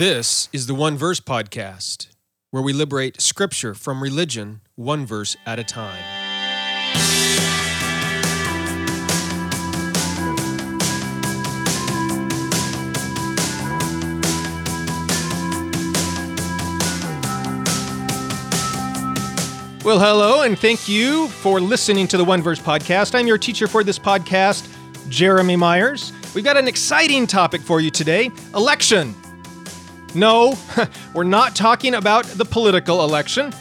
This is the One Verse Podcast, where we liberate scripture from religion one verse at a time. Well, hello, and thank you for listening to the One Verse Podcast. I'm your teacher for this podcast, Jeremy Myers. We've got an exciting topic for you today election. No, we're not talking about the political election.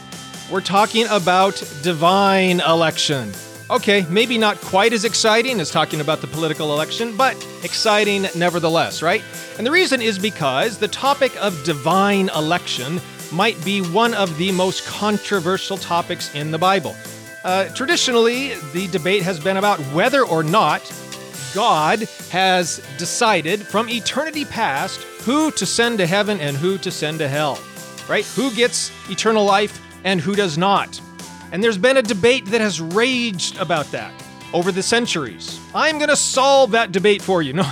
We're talking about divine election. Okay, maybe not quite as exciting as talking about the political election, but exciting nevertheless, right? And the reason is because the topic of divine election might be one of the most controversial topics in the Bible. Uh, traditionally, the debate has been about whether or not God has decided from eternity past who to send to heaven and who to send to hell, right? Who gets eternal life and who does not. And there's been a debate that has raged about that over the centuries. I'm going to solve that debate for you. No,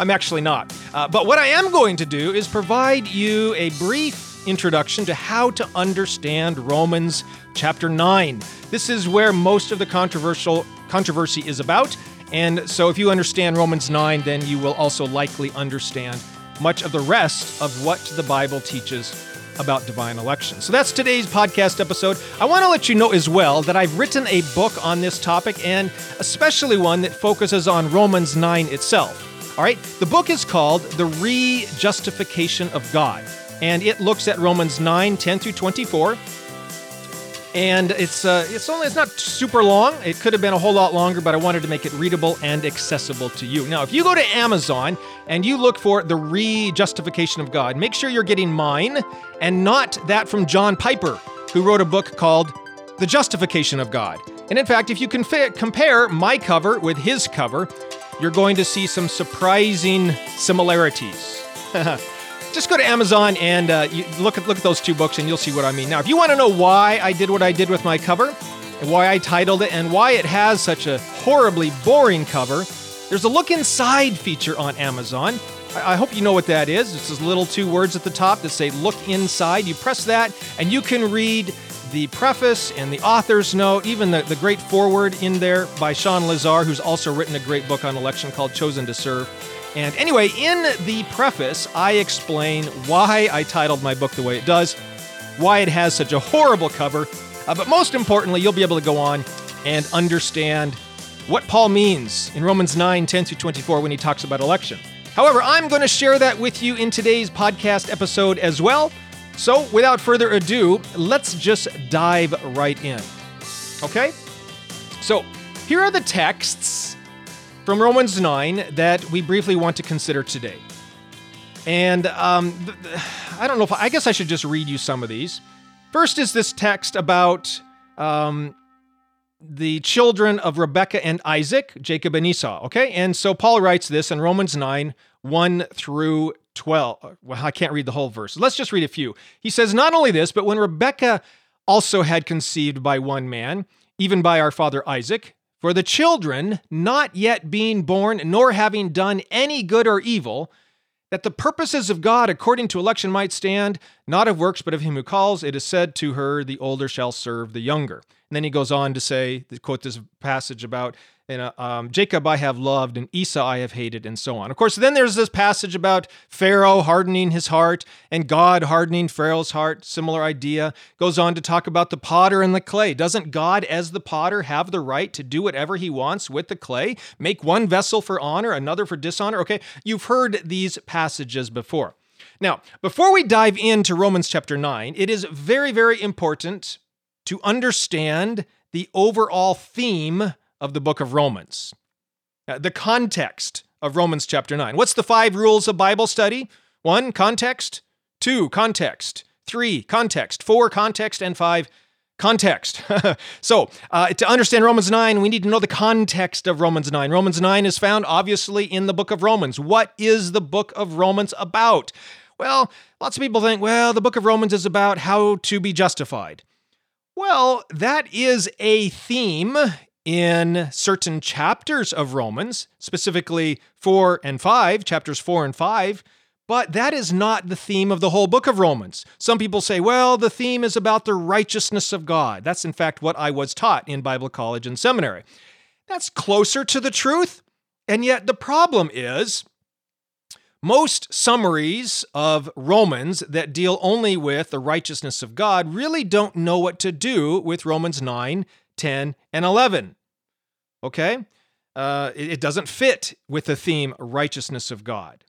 I'm actually not. Uh, but what I am going to do is provide you a brief introduction to how to understand Romans chapter 9. This is where most of the controversial controversy is about. And so if you understand Romans 9, then you will also likely understand much of the rest of what the Bible teaches about divine election. So that's today's podcast episode. I want to let you know as well that I've written a book on this topic and especially one that focuses on Romans 9 itself. All right, the book is called The Re Justification of God, and it looks at Romans 9 10 through 24 and it's uh, it's only it's not super long. It could have been a whole lot longer, but I wanted to make it readable and accessible to you. Now, if you go to Amazon and you look for the re-justification of God, make sure you're getting mine and not that from John Piper, who wrote a book called The Justification of God. And in fact, if you can compare my cover with his cover, you're going to see some surprising similarities. just go to Amazon and uh, look at look at those two books, and you'll see what I mean. Now, if you want to know why I did what I did with my cover, and why I titled it, and why it has such a horribly boring cover, there's a look inside feature on Amazon. I, I hope you know what that is. It's those little two words at the top that say "Look Inside." You press that, and you can read the preface and the author's note, even the, the great foreword in there by Shawn Lazar, who's also written a great book on election called Chosen to Serve. And anyway, in the preface, I explain why I titled my book the way it does, why it has such a horrible cover, uh, but most importantly, you'll be able to go on and understand what Paul means in Romans 9 10 through 24 when he talks about election. However, I'm going to share that with you in today's podcast episode as well. So, without further ado, let's just dive right in. Okay? So, here are the texts from Romans 9 that we briefly want to consider today. And um, I don't know if I guess I should just read you some of these. First is this text about um, the children of Rebekah and Isaac, Jacob and Esau. Okay, and so Paul writes this in Romans 9 1 through 12. Well, I can't read the whole verse. Let's just read a few. He says, Not only this, but when Rebekah also had conceived by one man, even by our father Isaac, for the children, not yet being born, nor having done any good or evil, that the purposes of God according to election might stand, not of works, but of him who calls, it is said to her, The older shall serve the younger. And then he goes on to say, quote this passage about and uh, um, Jacob I have loved, and Esau I have hated, and so on. Of course, then there's this passage about Pharaoh hardening his heart and God hardening Pharaoh's heart. Similar idea. Goes on to talk about the potter and the clay. Doesn't God, as the potter, have the right to do whatever he wants with the clay? Make one vessel for honor, another for dishonor? Okay, you've heard these passages before. Now, before we dive into Romans chapter 9, it is very, very important to understand the overall theme of the book of Romans. Uh, the context of Romans chapter 9. What's the five rules of Bible study? One, context. Two, context. Three, context. Four, context. And five, context. so, uh, to understand Romans 9, we need to know the context of Romans 9. Romans 9 is found obviously in the book of Romans. What is the book of Romans about? Well, lots of people think, well, the book of Romans is about how to be justified. Well, that is a theme in certain chapters of Romans, specifically 4 and 5, chapters 4 and 5. But that is not the theme of the whole book of Romans. Some people say, well, the theme is about the righteousness of God. That's, in fact, what I was taught in Bible college and seminary. That's closer to the truth. And yet, the problem is most summaries of Romans that deal only with the righteousness of God really don't know what to do with Romans 9, 10, and 11. Okay? Uh, it doesn't fit with the theme righteousness of God.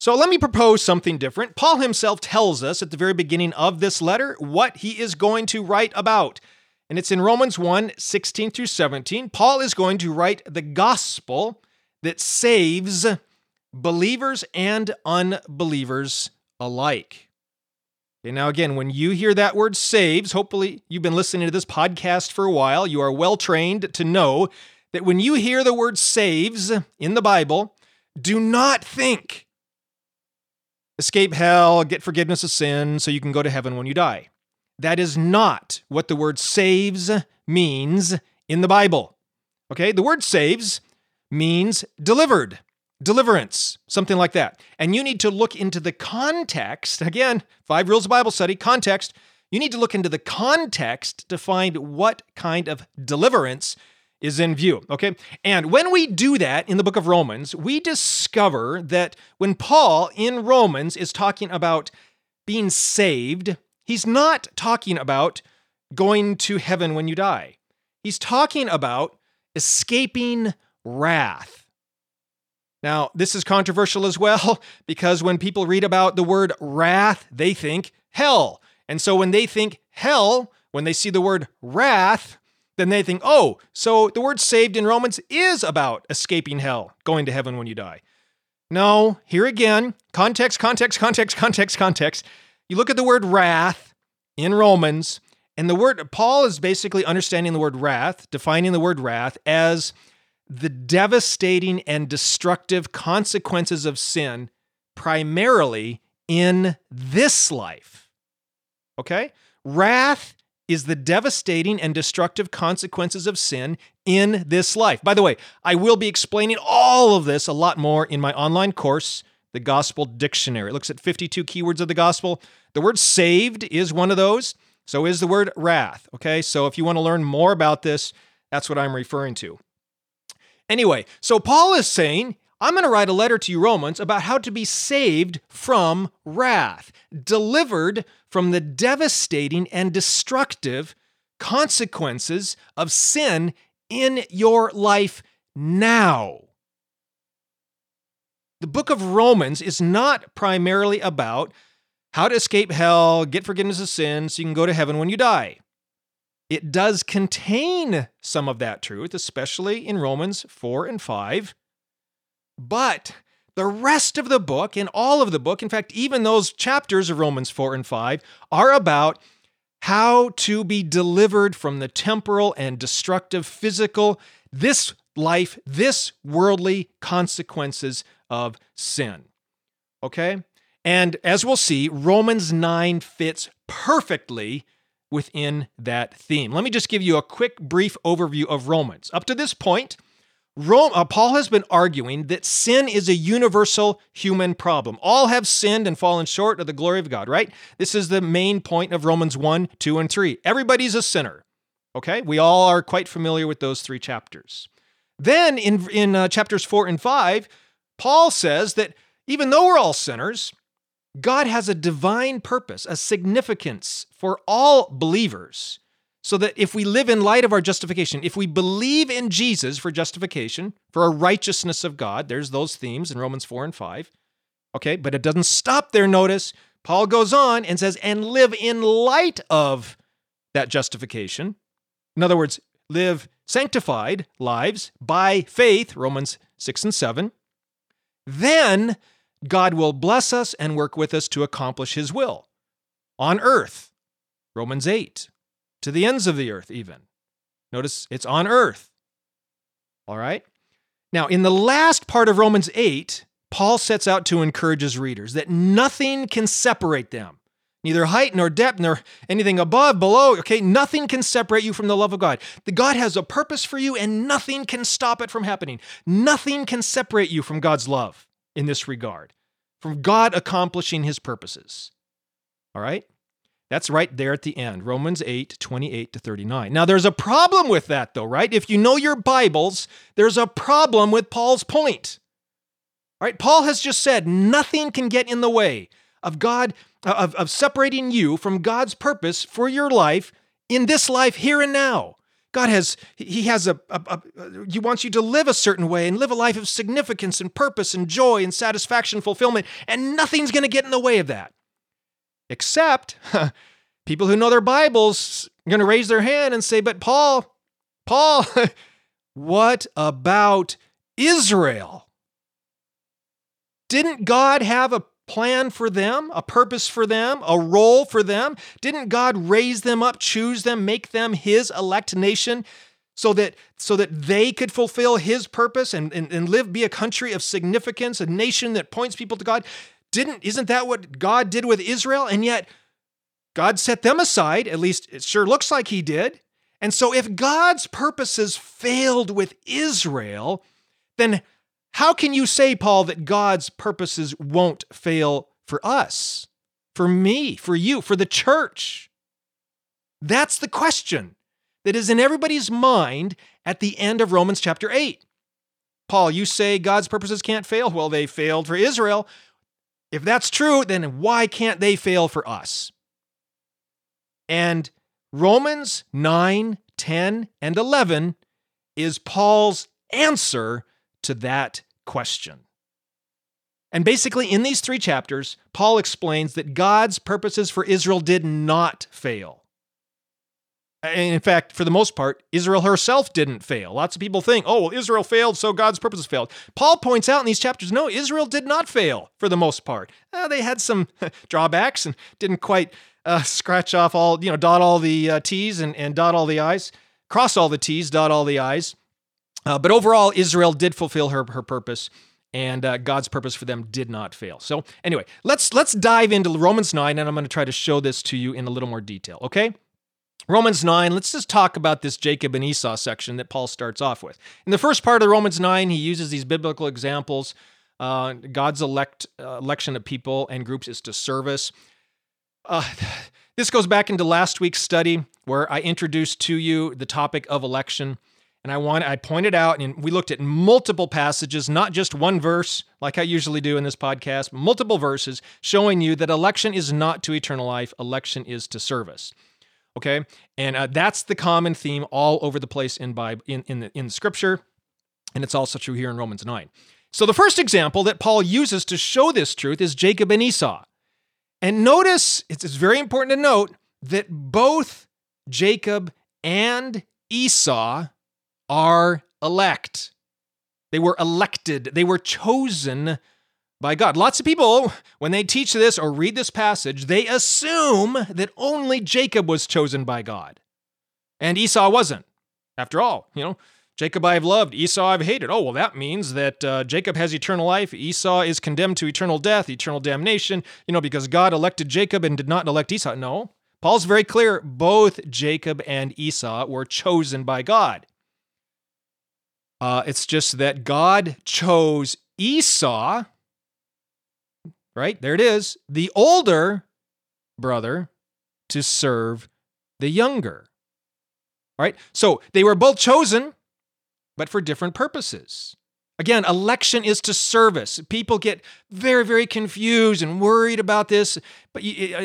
So let me propose something different. Paul himself tells us at the very beginning of this letter what he is going to write about. And it's in Romans 1 16 through 17. Paul is going to write the gospel that saves believers and unbelievers alike. Okay, now, again, when you hear that word saves, hopefully you've been listening to this podcast for a while. You are well trained to know that when you hear the word saves in the Bible, do not think escape hell, get forgiveness of sin so you can go to heaven when you die. That is not what the word saves means in the Bible. Okay, the word saves means delivered deliverance, something like that. And you need to look into the context. Again, five rules of Bible study, context. You need to look into the context to find what kind of deliverance is in view. Okay. And when we do that in the book of Romans, we discover that when Paul in Romans is talking about being saved, he's not talking about going to heaven when you die. He's talking about escaping wrath. Now, this is controversial as well because when people read about the word wrath, they think hell. And so when they think hell, when they see the word wrath, then they think, oh, so the word saved in Romans is about escaping hell, going to heaven when you die. No, here again, context, context, context, context, context. You look at the word wrath in Romans, and the word, Paul is basically understanding the word wrath, defining the word wrath as the devastating and destructive consequences of sin primarily in this life. Okay? Wrath is the devastating and destructive consequences of sin in this life. By the way, I will be explaining all of this a lot more in my online course, The Gospel Dictionary. It looks at 52 keywords of the gospel. The word saved is one of those. So is the word wrath. Okay? So if you want to learn more about this, that's what I'm referring to. Anyway, so Paul is saying, I'm going to write a letter to you, Romans, about how to be saved from wrath, delivered from the devastating and destructive consequences of sin in your life now. The book of Romans is not primarily about how to escape hell, get forgiveness of sin so you can go to heaven when you die. It does contain some of that truth, especially in Romans 4 and 5. But the rest of the book and all of the book, in fact, even those chapters of Romans 4 and 5, are about how to be delivered from the temporal and destructive physical, this life, this worldly consequences of sin. Okay? And as we'll see, Romans 9 fits perfectly within that theme. Let me just give you a quick, brief overview of Romans. Up to this point, Rome, uh, Paul has been arguing that sin is a universal human problem. All have sinned and fallen short of the glory of God, right? This is the main point of Romans 1, 2, and 3. Everybody's a sinner. Okay? We all are quite familiar with those three chapters. Then in, in uh, chapters 4 and 5, Paul says that even though we're all sinners, God has a divine purpose, a significance for all believers, so that if we live in light of our justification, if we believe in Jesus for justification, for a righteousness of God, there's those themes in Romans 4 and 5. Okay, but it doesn't stop there, notice. Paul goes on and says, and live in light of that justification. In other words, live sanctified lives by faith, Romans 6 and 7. Then God will bless us and work with us to accomplish his will on earth. Romans 8. To the ends of the earth, even. Notice it's on earth. All right? Now, in the last part of Romans 8, Paul sets out to encourage his readers that nothing can separate them. Neither height nor depth nor anything above, below, okay? Nothing can separate you from the love of God. The God has a purpose for you and nothing can stop it from happening. Nothing can separate you from God's love in this regard. from God accomplishing his purposes. All right? That's right there at the end, Romans 8, 28 to 39. Now, there's a problem with that, though, right? If you know your Bibles, there's a problem with Paul's point. All right? Paul has just said nothing can get in the way of God, uh, of, of separating you from God's purpose for your life in this life here and now. God has, He has a, a, a, He wants you to live a certain way and live a life of significance and purpose and joy and satisfaction, fulfillment, and nothing's going to get in the way of that. Except people who know their Bibles are going to raise their hand and say, But Paul, Paul, what about Israel? Didn't God have a plan for them, a purpose for them, a role for them? Didn't God raise them up, choose them, make them his elect nation so that so that they could fulfill his purpose and, and, and live, be a country of significance, a nation that points people to God? Didn't isn't that what God did with Israel? And yet God set them aside, at least it sure looks like he did. And so if God's purposes failed with Israel, then how can you say, Paul, that God's purposes won't fail for us, for me, for you, for the church? That's the question that is in everybody's mind at the end of Romans chapter 8. Paul, you say God's purposes can't fail. Well, they failed for Israel. If that's true, then why can't they fail for us? And Romans 9, 10, and 11 is Paul's answer to that question. And basically, in these three chapters, Paul explains that God's purposes for Israel did not fail. In fact, for the most part, Israel herself didn't fail. Lots of people think, oh, well, Israel failed, so God's purposes failed. Paul points out in these chapters, no, Israel did not fail for the most part. Uh, they had some drawbacks and didn't quite uh, scratch off all, you know, dot all the uh, T's and, and dot all the I's, cross all the T's, dot all the I's. Uh, but overall, Israel did fulfill her, her purpose and uh, God's purpose for them did not fail. So anyway, let's let's dive into Romans 9 and I'm going to try to show this to you in a little more detail, okay? Romans 9, let's just talk about this Jacob and Esau section that Paul starts off with. In the first part of Romans 9, he uses these biblical examples. Uh, God's elect uh, election of people and groups is to service. Uh, this goes back into last week's study where I introduced to you the topic of election. And I want I pointed out, and we looked at multiple passages, not just one verse, like I usually do in this podcast, multiple verses showing you that election is not to eternal life, election is to service. Okay, and uh, that's the common theme all over the place in Bible in in the, in Scripture, and it's also true here in Romans nine. So the first example that Paul uses to show this truth is Jacob and Esau, and notice it's, it's very important to note that both Jacob and Esau are elect. They were elected. They were chosen by God. Lots of people, when they teach this or read this passage, they assume that only Jacob was chosen by God and Esau wasn't. After all, you know, Jacob I've loved, Esau I've hated. Oh, well, that means that uh, Jacob has eternal life, Esau is condemned to eternal death, eternal damnation, you know, because God elected Jacob and did not elect Esau. No. Paul's very clear both Jacob and Esau were chosen by God. Uh, it's just that God chose Esau right? There it is. The older brother to serve the younger. All right? So they were both chosen, but for different purposes. Again, election is to service. People get very, very confused and worried about this, but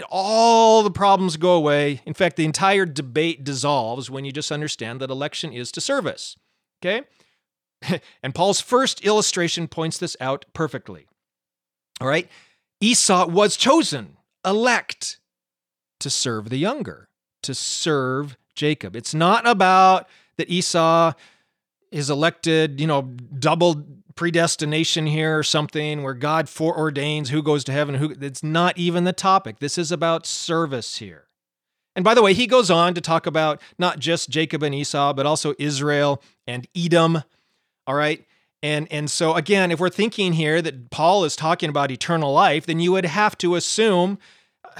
all the problems go away. In fact, the entire debate dissolves when you just understand that election is to service. Okay? and Paul's first illustration points this out perfectly. All right? Esau was chosen, elect to serve the younger, to serve Jacob. It's not about that Esau is elected, you know, double predestination here or something where God foreordains who goes to heaven, who it's not even the topic. This is about service here. And by the way, he goes on to talk about not just Jacob and Esau, but also Israel and Edom. All right. And, and so, again, if we're thinking here that Paul is talking about eternal life, then you would have to assume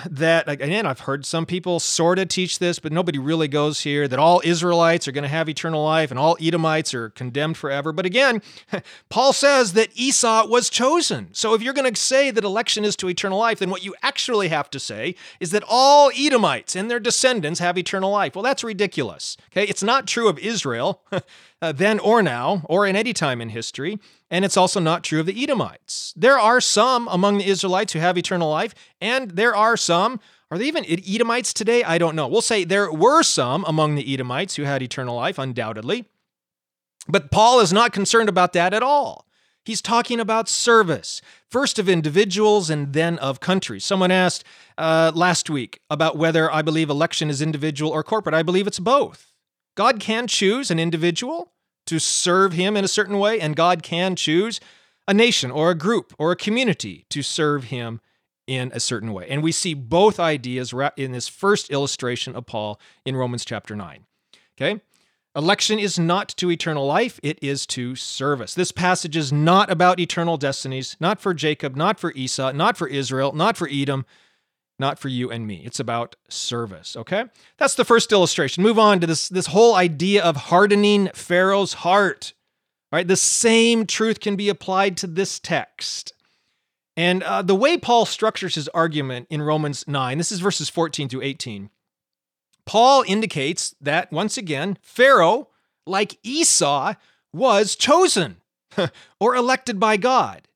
that, again, I've heard some people sort of teach this, but nobody really goes here, that all Israelites are going to have eternal life and all Edomites are condemned forever. But again, Paul says that Esau was chosen. So if you're going to say that election is to eternal life, then what you actually have to say is that all Edomites and their descendants have eternal life. Well, that's ridiculous. Okay, it's not true of Israel. uh, then or now, or in any time in history. And it's also not true of the Edomites. There are some among the Israelites who have eternal life, and there are some. Are they even Edomites today? I don't know. We'll say there were some among the Edomites who had eternal life, undoubtedly. But Paul is not concerned about that at all. He's talking about service, first of individuals and then of countries. Someone asked uh, last week about whether I believe election is individual or corporate. I believe it's both. God can choose an individual to serve him in a certain way, and God can choose a nation or a group or a community to serve him in a certain way. And we see both ideas in this first illustration of Paul in Romans chapter 9. Okay? Election is not to eternal life, it is to service. This passage is not about eternal destinies, not for Jacob, not for Esau, not for Israel, not for Edom not for you and me. It's about service, okay? That's the first illustration. Move on to this, this whole idea of hardening Pharaoh's heart. Right, the same truth can be applied to this text. And uh, the way Paul structures his argument in Romans 9, this is verses 14 through 18. Paul indicates that, once again, Pharaoh, like Esau, was chosen or elected by God.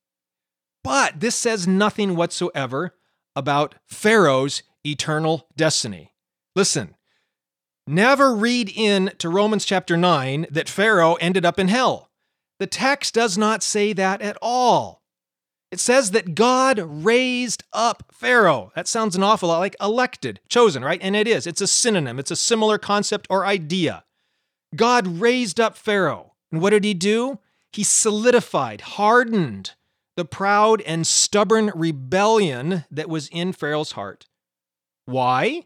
But this says nothing whatsoever about Pharaoh's eternal destiny. Listen, never read in to Romans chapter 9 that Pharaoh ended up in hell. The text does not say that at all. It says that God raised up Pharaoh. That sounds an awful lot like elected, chosen, right? And it is. It's a synonym, it's a similar concept or idea. God raised up Pharaoh. And what did he do? He solidified, hardened the proud and stubborn rebellion that was in Pharaoh's heart. Why?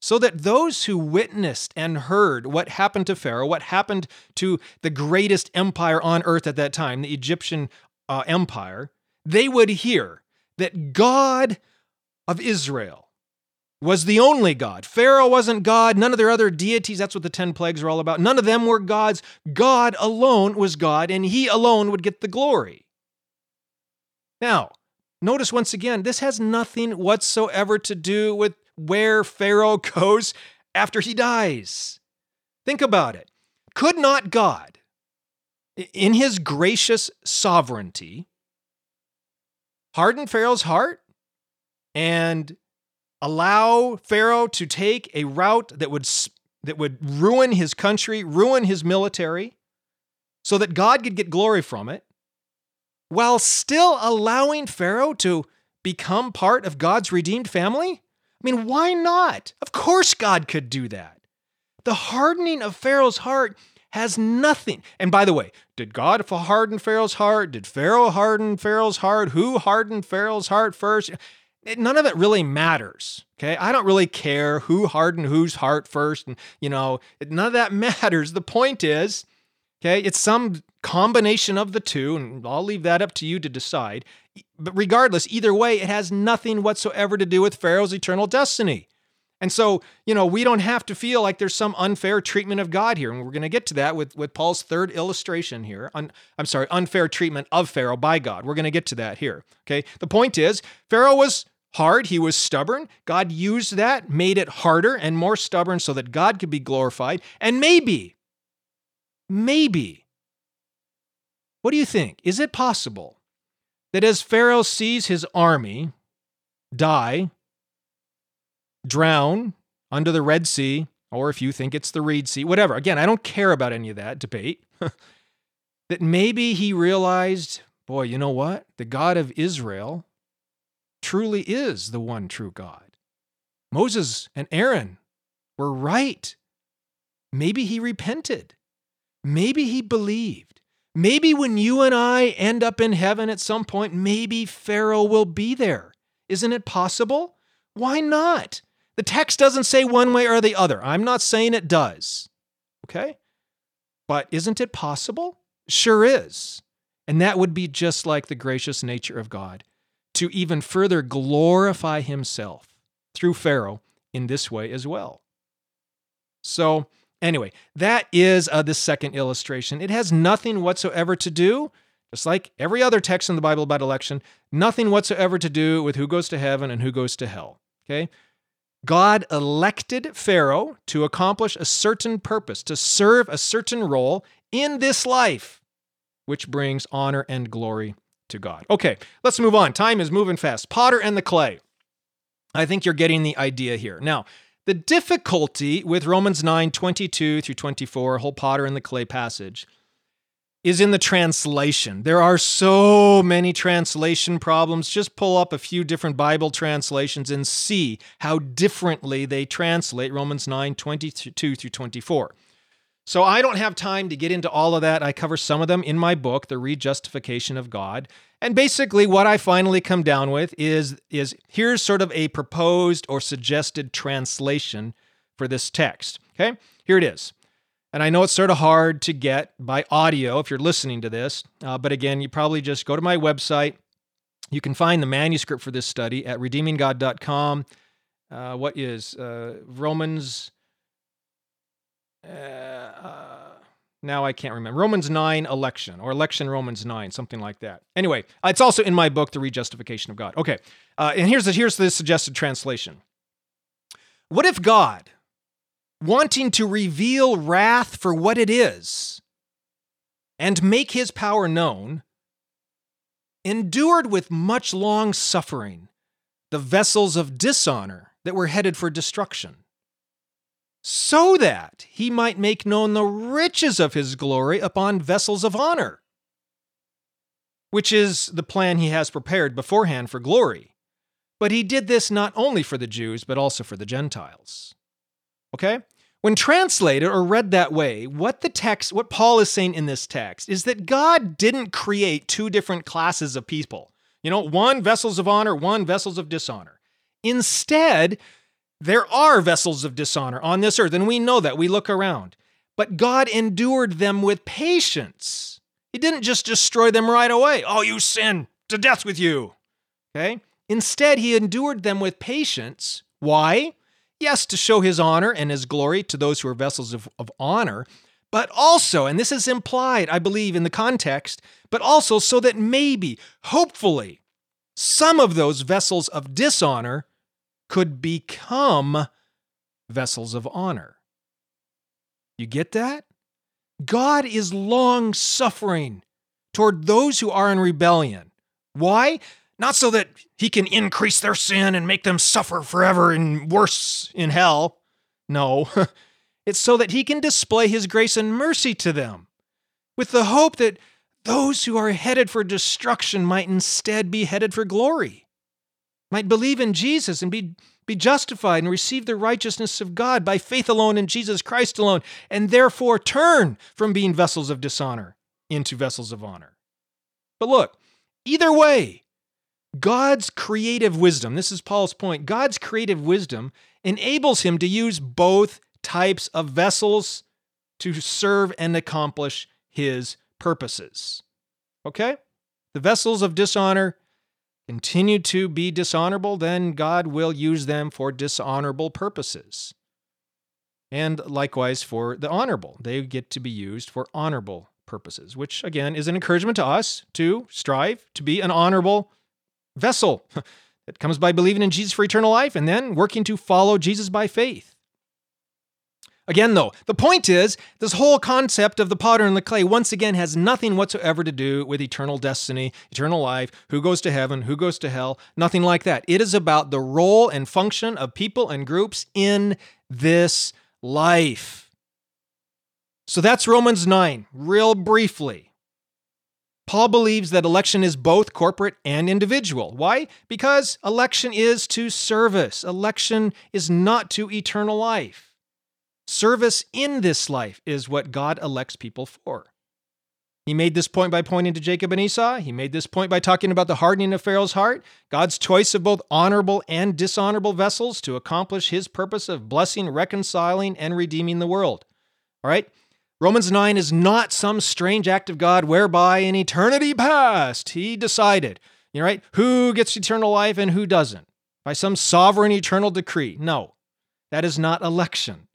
So that those who witnessed and heard what happened to Pharaoh, what happened to the greatest empire on earth at that time, the Egyptian uh, empire, they would hear that God of Israel was the only God. Pharaoh wasn't God. None of their other deities, that's what the 10 plagues are all about. None of them were gods. God alone was God, and he alone would get the glory. Now, notice once again, this has nothing whatsoever to do with where Pharaoh goes after he dies. Think about it. Could not God, in his gracious sovereignty, harden Pharaoh's heart and allow Pharaoh to take a route that would, that would ruin his country, ruin his military, so that God could get glory from it? While still allowing Pharaoh to become part of God's redeemed family? I mean, why not? Of course, God could do that. The hardening of Pharaoh's heart has nothing. And by the way, did God harden Pharaoh's heart? Did Pharaoh harden Pharaoh's heart? Who hardened Pharaoh's heart first? None of it really matters. Okay. I don't really care who hardened whose heart first. And, you know, none of that matters. The point is, okay, it's some combination of the two, and I'll leave that up to you to decide. But regardless, either way, it has nothing whatsoever to do with Pharaoh's eternal destiny. And so, you know, we don't have to feel like there's some unfair treatment of God here. And we're going to get to that with, with Paul's third illustration here. Un, I'm sorry, unfair treatment of Pharaoh by God. We're going to get to that here. Okay. The point is, Pharaoh was hard, he was stubborn. God used that, made it harder and more stubborn so that God could be glorified. And maybe, maybe what do you think? Is it possible that as Pharaoh sees his army die, drown under the Red Sea, or if you think it's the Reed Sea, whatever, again, I don't care about any of that debate, that maybe he realized, boy, you know what? The God of Israel truly is the one true God. Moses and Aaron were right. Maybe he repented. Maybe he believed. Maybe when you and I end up in heaven at some point, maybe Pharaoh will be there. Isn't it possible? Why not? The text doesn't say one way or the other. I'm not saying it does. Okay? But isn't it possible? Sure is. And that would be just like the gracious nature of God to even further glorify himself through Pharaoh in this way as well. So, anyway, that is uh, the second illustration. It has nothing whatsoever to do, just like every other text in the Bible about election, nothing whatsoever to do with who goes to heaven and who goes to hell. Okay? God elected Pharaoh to accomplish a certain purpose, to serve a certain role in this life, which brings honor and glory to God. Okay, let's move on. Time is moving fast. Potter and the clay. I think you're getting the idea here. Now, the difficulty with Romans 9 22 through 24, whole potter and the clay passage, is in the translation. There are so many translation problems. Just pull up a few different Bible translations and see how differently they translate Romans 9 22 through 24. So I don't have time to get into all of that. I cover some of them in my book, The Rejustification of God. And basically what I finally come down with is is here's sort of a proposed or suggested translation for this text. Okay? Here it is. And I know it's sort of hard to get by audio if you're listening to this, uh, but again, you probably just go to my website. You can find the manuscript for this study at redeeminggod.com. Uh, what is uh, Romans? Uh, uh, now I can't remember. Romans 9 election or election Romans 9, something like that. Anyway, it's also in my book, The Rejustification of God. Okay, uh, and here's the, here's the suggested translation. What if God, wanting to reveal wrath for what it is and make his power known, endured with much long suffering the vessels of dishonor that were headed for destruction, so that he might make known the riches of his glory upon vessels of honor, which is the plan he has prepared beforehand for glory. But he did this not only for the Jews, but also for the Gentiles. Okay? When translated or read that way, what the text, what Paul is saying in this text is that God didn't create two different classes of people. You know, one vessels of honor, one vessels of dishonor. Instead, there are vessels of dishonor on this earth, and we know that. We look around. But God endured them with patience. He didn't just destroy them right away. Oh, you sin, to death with you. Okay? Instead, he endured them with patience. Why? Yes, to show his honor and his glory to those who are vessels of, of honor, but also, and this is implied, I believe, in the context, but also so that maybe, hopefully, some of those vessels of dishonor could become vessels of honor. You get that? God is long suffering toward those who are in rebellion. Why? Not so that he can increase their sin and make them suffer forever and worse in hell. No, it's so that he can display his grace and mercy to them, with the hope that those who are headed for destruction might instead be headed for glory, might believe in Jesus and be, be justified and receive the righteousness of God by faith alone in Jesus Christ alone, and therefore turn from being vessels of dishonor into vessels of honor. But look, either way, God's creative wisdom, this is Paul's point, God's creative wisdom enables him to use both types of vessels to serve and accomplish his purposes. Okay? The vessels of dishonor continue to be dishonorable, then God will use them for dishonorable purposes. And likewise for the honorable, they get to be used for honorable purposes, which again is an encouragement to us to strive to be an honorable vessel that comes by believing in Jesus for eternal life and then working to follow Jesus by faith. Again, though, the point is this whole concept of the potter and the clay once again has nothing whatsoever to do with eternal destiny, eternal life, who goes to heaven, who goes to hell, nothing like that. It is about the role and function of people and groups in this life. So that's Romans 9, real briefly. Paul believes that election is both corporate and individual. Why? Because election is to service, election is not to eternal life. Service in this life is what God elects people for. He made this point by pointing to Jacob and Esau. He made this point by talking about the hardening of Pharaoh's heart, God's choice of both honorable and dishonorable vessels to accomplish his purpose of blessing, reconciling, and redeeming the world. All right? Romans 9 is not some strange act of God whereby in eternity past he decided, you know, right, who gets eternal life and who doesn't. by some sovereign eternal decree. No, that is not election.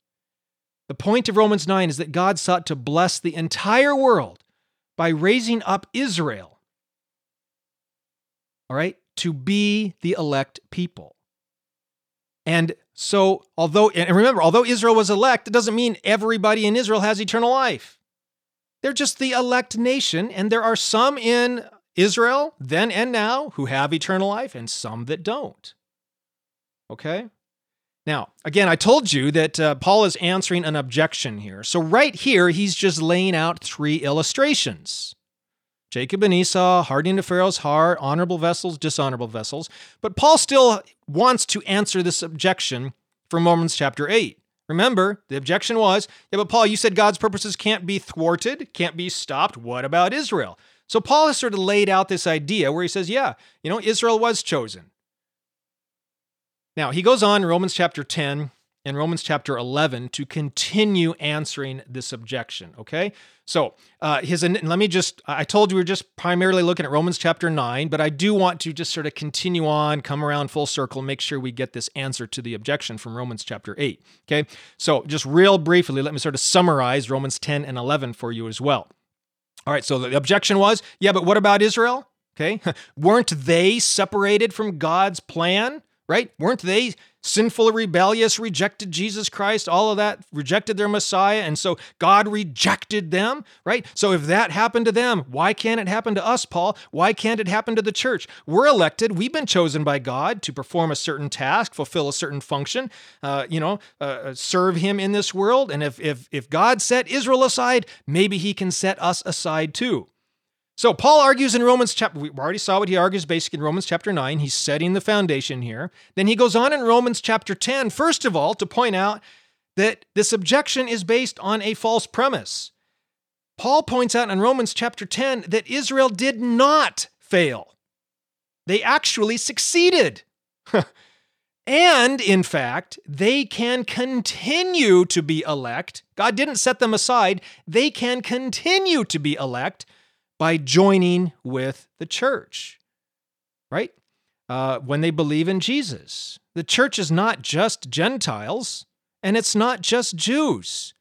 The point of Romans 9 is that God sought to bless the entire world by raising up Israel, all right, to be the elect people. And so, although, and remember, although Israel was elect, it doesn't mean everybody in Israel has eternal life. They're just the elect nation, and there are some in Israel, then and now, who have eternal life, and some that don't. Okay? Now, again, I told you that uh, Paul is answering an objection here. So, right here, he's just laying out three illustrations Jacob and Esau, hardening to Pharaoh's heart, honorable vessels, dishonorable vessels. But Paul still wants to answer this objection from Romans chapter 8. Remember, the objection was, yeah, but Paul, you said God's purposes can't be thwarted, can't be stopped. What about Israel? So Paul has sort of laid out this idea where he says, yeah, you know, Israel was chosen. Now, he goes on in Romans chapter 10 and Romans chapter 11 to continue answering this objection, okay? So, uh, his let me just I told you we are just primarily looking at Romans chapter 9, but I do want to just sort of continue on, come around full circle, make sure we get this answer to the objection from Romans chapter 8. Okay? So, just real briefly, let me sort of summarize Romans 10 and 11 for you as well. All right, so the objection was, yeah, but what about Israel? Okay? Weren't they separated from God's plan? Right? Weren't they sinful, rebellious, rejected Jesus Christ, all of that, rejected their Messiah, and so God rejected them, right? So if that happened to them, why can't it happen to us, Paul? Why can't it happen to the church? We're elected, we've been chosen by God to perform a certain task, fulfill a certain function, uh, you know, uh, uh serve Him in this world. And if if if God set Israel aside, maybe He can set us aside too. So Paul argues in Romans chapter, we already saw what he argues basically in Romans chapter 9. He's setting the foundation here. Then he goes on in Romans chapter 10, first of all, to point out that this objection is based on a false premise. Paul points out in Romans chapter 10 that Israel did not fail. They actually succeeded. and in fact, they can continue to be elect. God didn't set them aside. They can continue to be elect by joining with the church, right? Uh, when they believe in Jesus. The church is not just Gentiles and it's not just Jews.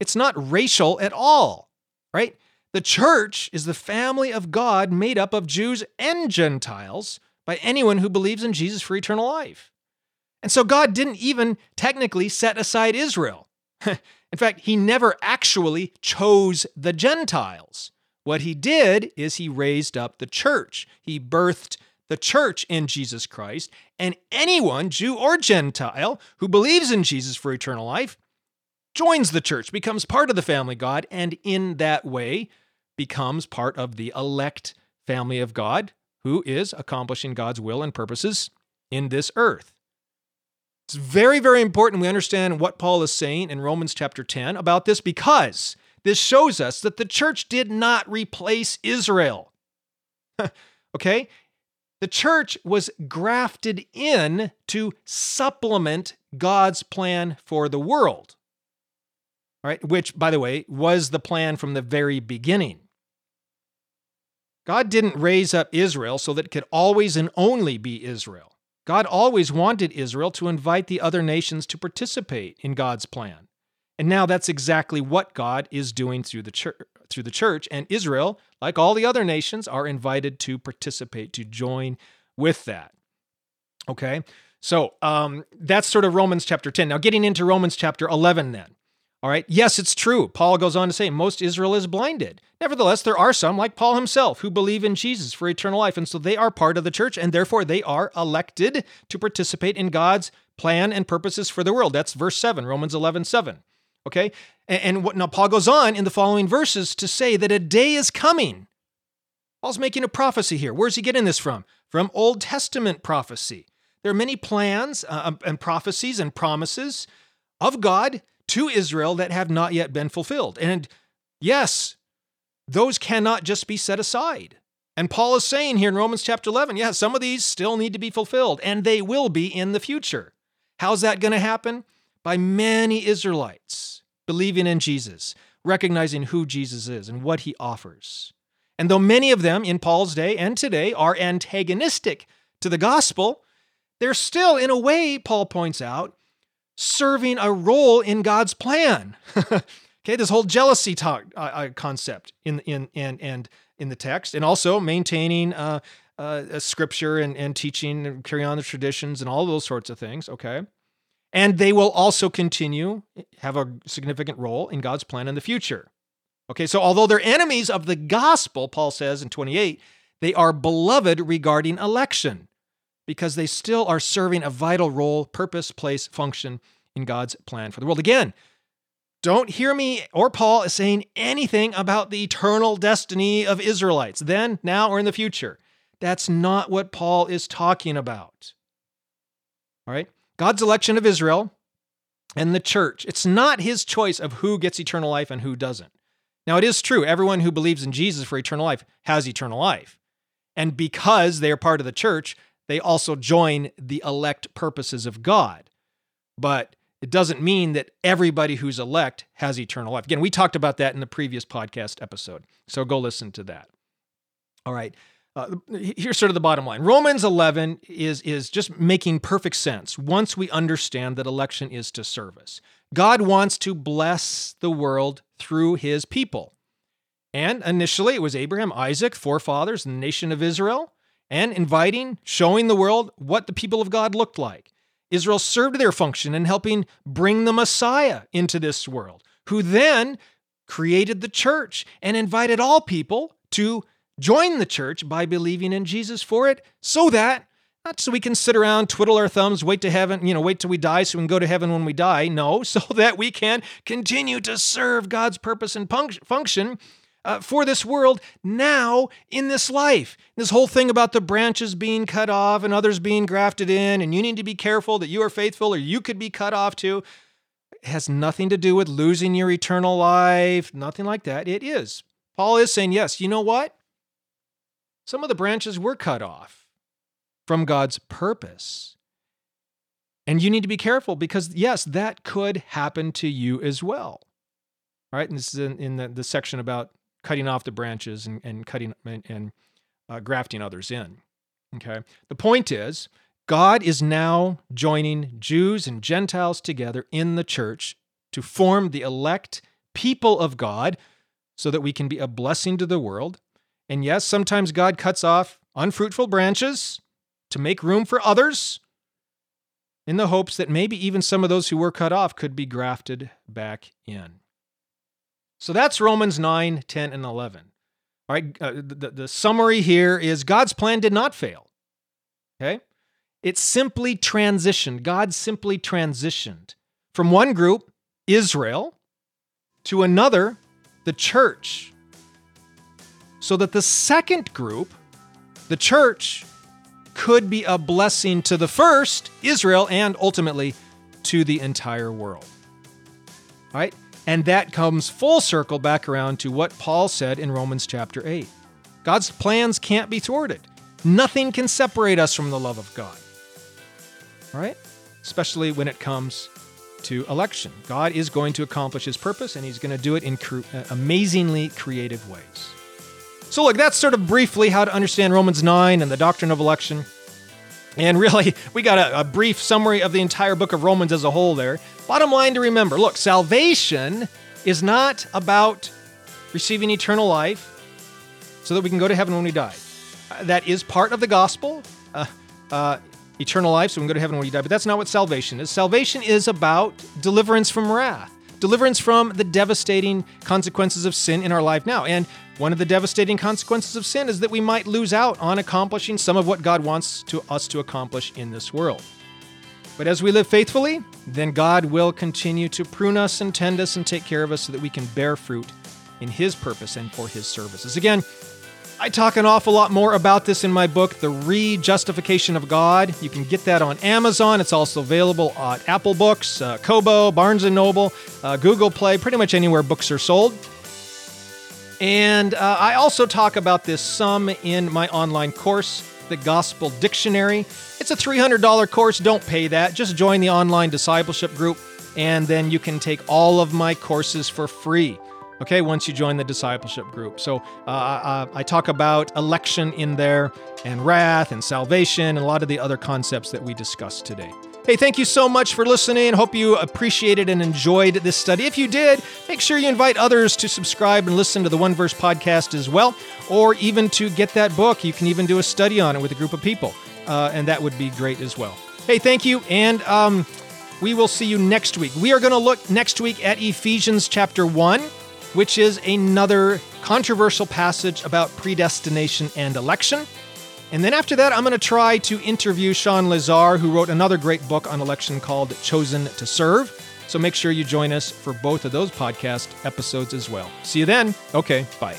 It's not racial at all, right? The church is the family of God made up of Jews and Gentiles by anyone who believes in Jesus for eternal life. And so God didn't even technically set aside Israel. in fact, he never actually chose the Gentiles. What he did is he raised up the church. He birthed the church in Jesus Christ, and anyone, Jew or Gentile, who believes in Jesus for eternal life joins the church, becomes part of the family of God, and in that way becomes part of the elect family of God who is accomplishing God's will and purposes in this earth. It's very, very important we understand what Paul is saying in Romans chapter 10 about this because this shows us that the church did not replace Israel. okay? The church was grafted in to supplement God's plan for the world. All right, which, by the way, was the plan from the very beginning. God didn't raise up Israel so that it could always and only be Israel. God always wanted Israel to invite the other nations to participate in God's plan. And now that's exactly what God is doing through the church through the church and Israel, like all the other nations, are invited to participate, to join with that. Okay? So um, that's sort of Romans chapter 10. Now, getting into Romans chapter 11, then. All right. Yes, it's true. Paul goes on to say most Israel is blinded. Nevertheless, there are some, like Paul himself, who believe in Jesus for eternal life. And so they are part of the church, and therefore they are elected to participate in God's plan and purposes for the world. That's verse 7, Romans 11, 7. Okay? And, and what now Paul goes on in the following verses to say that a day is coming. Paul's making a prophecy here. Where's he getting this from? From Old Testament prophecy. There are many plans uh, um, and prophecies and promises of God to Israel that have not yet been fulfilled. And yes, those cannot just be set aside. And Paul is saying here in Romans chapter 11, yeah, some of these still need to be fulfilled, and they will be in the future. How's that going to happen? By many Israelites believing in Jesus, recognizing who Jesus is and what he offers. And though many of them in Paul's day and today are antagonistic to the gospel, they're still, in a way, Paul points out, serving a role in God's plan. okay, this whole jealousy talk uh, uh, concept in in and and in the text, and also maintaining uh, uh, scripture and, and teaching and carrying on the traditions and all those sorts of things. Okay, and they will also continue have a significant role in God's plan in the future. Okay, so although they're enemies of the gospel, Paul says in 28, they are beloved regarding election because they still are serving a vital role, purpose, place, function in God's plan for the world. Again, don't hear me or Paul saying anything about the eternal destiny of Israelites, then, now, or in the future. That's not what Paul is talking about. All right? God's election of Israel and the church, it's not his choice of who gets eternal life and who doesn't. Now, it is true, everyone who believes in Jesus for eternal life has eternal life. And because they are part of the church, they also join the elect purposes of God. But it doesn't mean that everybody who's elect has eternal life. Again, we talked about that in the previous podcast episode. So go listen to that. All right. Uh, here's sort of the bottom line. Romans 11 is is just making perfect sense once we understand that election is to service. God wants to bless the world through his people. And initially it was Abraham, Isaac, forefathers, the nation of Israel and inviting, showing the world what the people of God looked like. Israel served their function in helping bring the Messiah into this world, who then created the church and invited all people to join the church by believing in Jesus for it, so that not so we can sit around, twiddle our thumbs, wait to heaven, you know, wait till we die so we can go to heaven when we die. No, so that we can continue to serve God's purpose and function uh, for this world now in this life. This whole thing about the branches being cut off and others being grafted in, and you need to be careful that you are faithful or you could be cut off too, has nothing to do with losing your eternal life, nothing like that. It is. Paul is saying, yes, you know what? Some of the branches were cut off from God's purpose. And you need to be careful because, yes, that could happen to you as well. All right. And this is in, in the, the section about cutting off the branches and, and cutting and, and uh, grafting others in. Okay. The point is, God is now joining Jews and Gentiles together in the church to form the elect people of God so that we can be a blessing to the world. And yes, sometimes God cuts off unfruitful branches to make room for others in the hopes that maybe even some of those who were cut off could be grafted back in. So that's Romans 9, 10, and 11. All right, uh, the, the summary here is God's plan did not fail. Okay? It simply transitioned. God simply transitioned from one group, Israel, to another, the church. So that the second group, the church, could be a blessing to the first, Israel, and ultimately to the entire world. Right? And that comes full circle back around to what Paul said in Romans chapter 8. God's plans can't be thwarted. Nothing can separate us from the love of God. Right? Especially when it comes to election. God is going to accomplish his purpose and he's going to do it in cre- uh, amazingly creative ways. So, look, that's sort of briefly how to understand Romans 9 and the doctrine of election. And really, we got a, a, brief summary of the entire book of Romans as a whole there. Bottom line to remember look, salvation is not about receiving eternal life so that we can go to heaven when we die. Uh, that is part of the gospel, uh, uh, eternal life, so we can go to heaven when we die, but that's not what salvation is. Salvation is about deliverance from wrath deliverance from the devastating consequences of sin in our life now. And one of the devastating consequences of sin is that we might lose out on accomplishing some of what God wants to us to accomplish in this world. But as we live faithfully, then God will continue to prune us and tend us and take care of us so that we can bear fruit in His purpose and for His services. Again, I talk an awful lot more about this in my book, The Rejustification of God. You can get that on Amazon. It's also available at Apple Books, uh, Kobo, Barnes & Noble, uh, Google Play, pretty much anywhere books are sold. And uh, I also talk about this some in my online course, The Gospel Dictionary. It's a $300 course. Don't pay that. Just join the online discipleship group, and then you can take all of my courses for free. okay, once you join the discipleship group. So uh, I talk about election in there and wrath and salvation and a lot of the other concepts that we discussed today. Hey, thank you so much for listening. Hope you appreciated and enjoyed this study. If you did, make sure you invite others to subscribe and listen to the One Verse podcast as well, or even to get that book. You can even do a study on it with a group of people, uh, and that would be great as well. Hey, thank you, and um, we will see you next week. We are going to look next week at Ephesians chapter 1, which is another controversial passage about predestination and election. And then after that, I'm going to try to interview Shawn Lazar, who wrote another great book on election called Chosen to Serve. So make sure you join us for both of those podcast episodes as well. See you then. Okay, bye.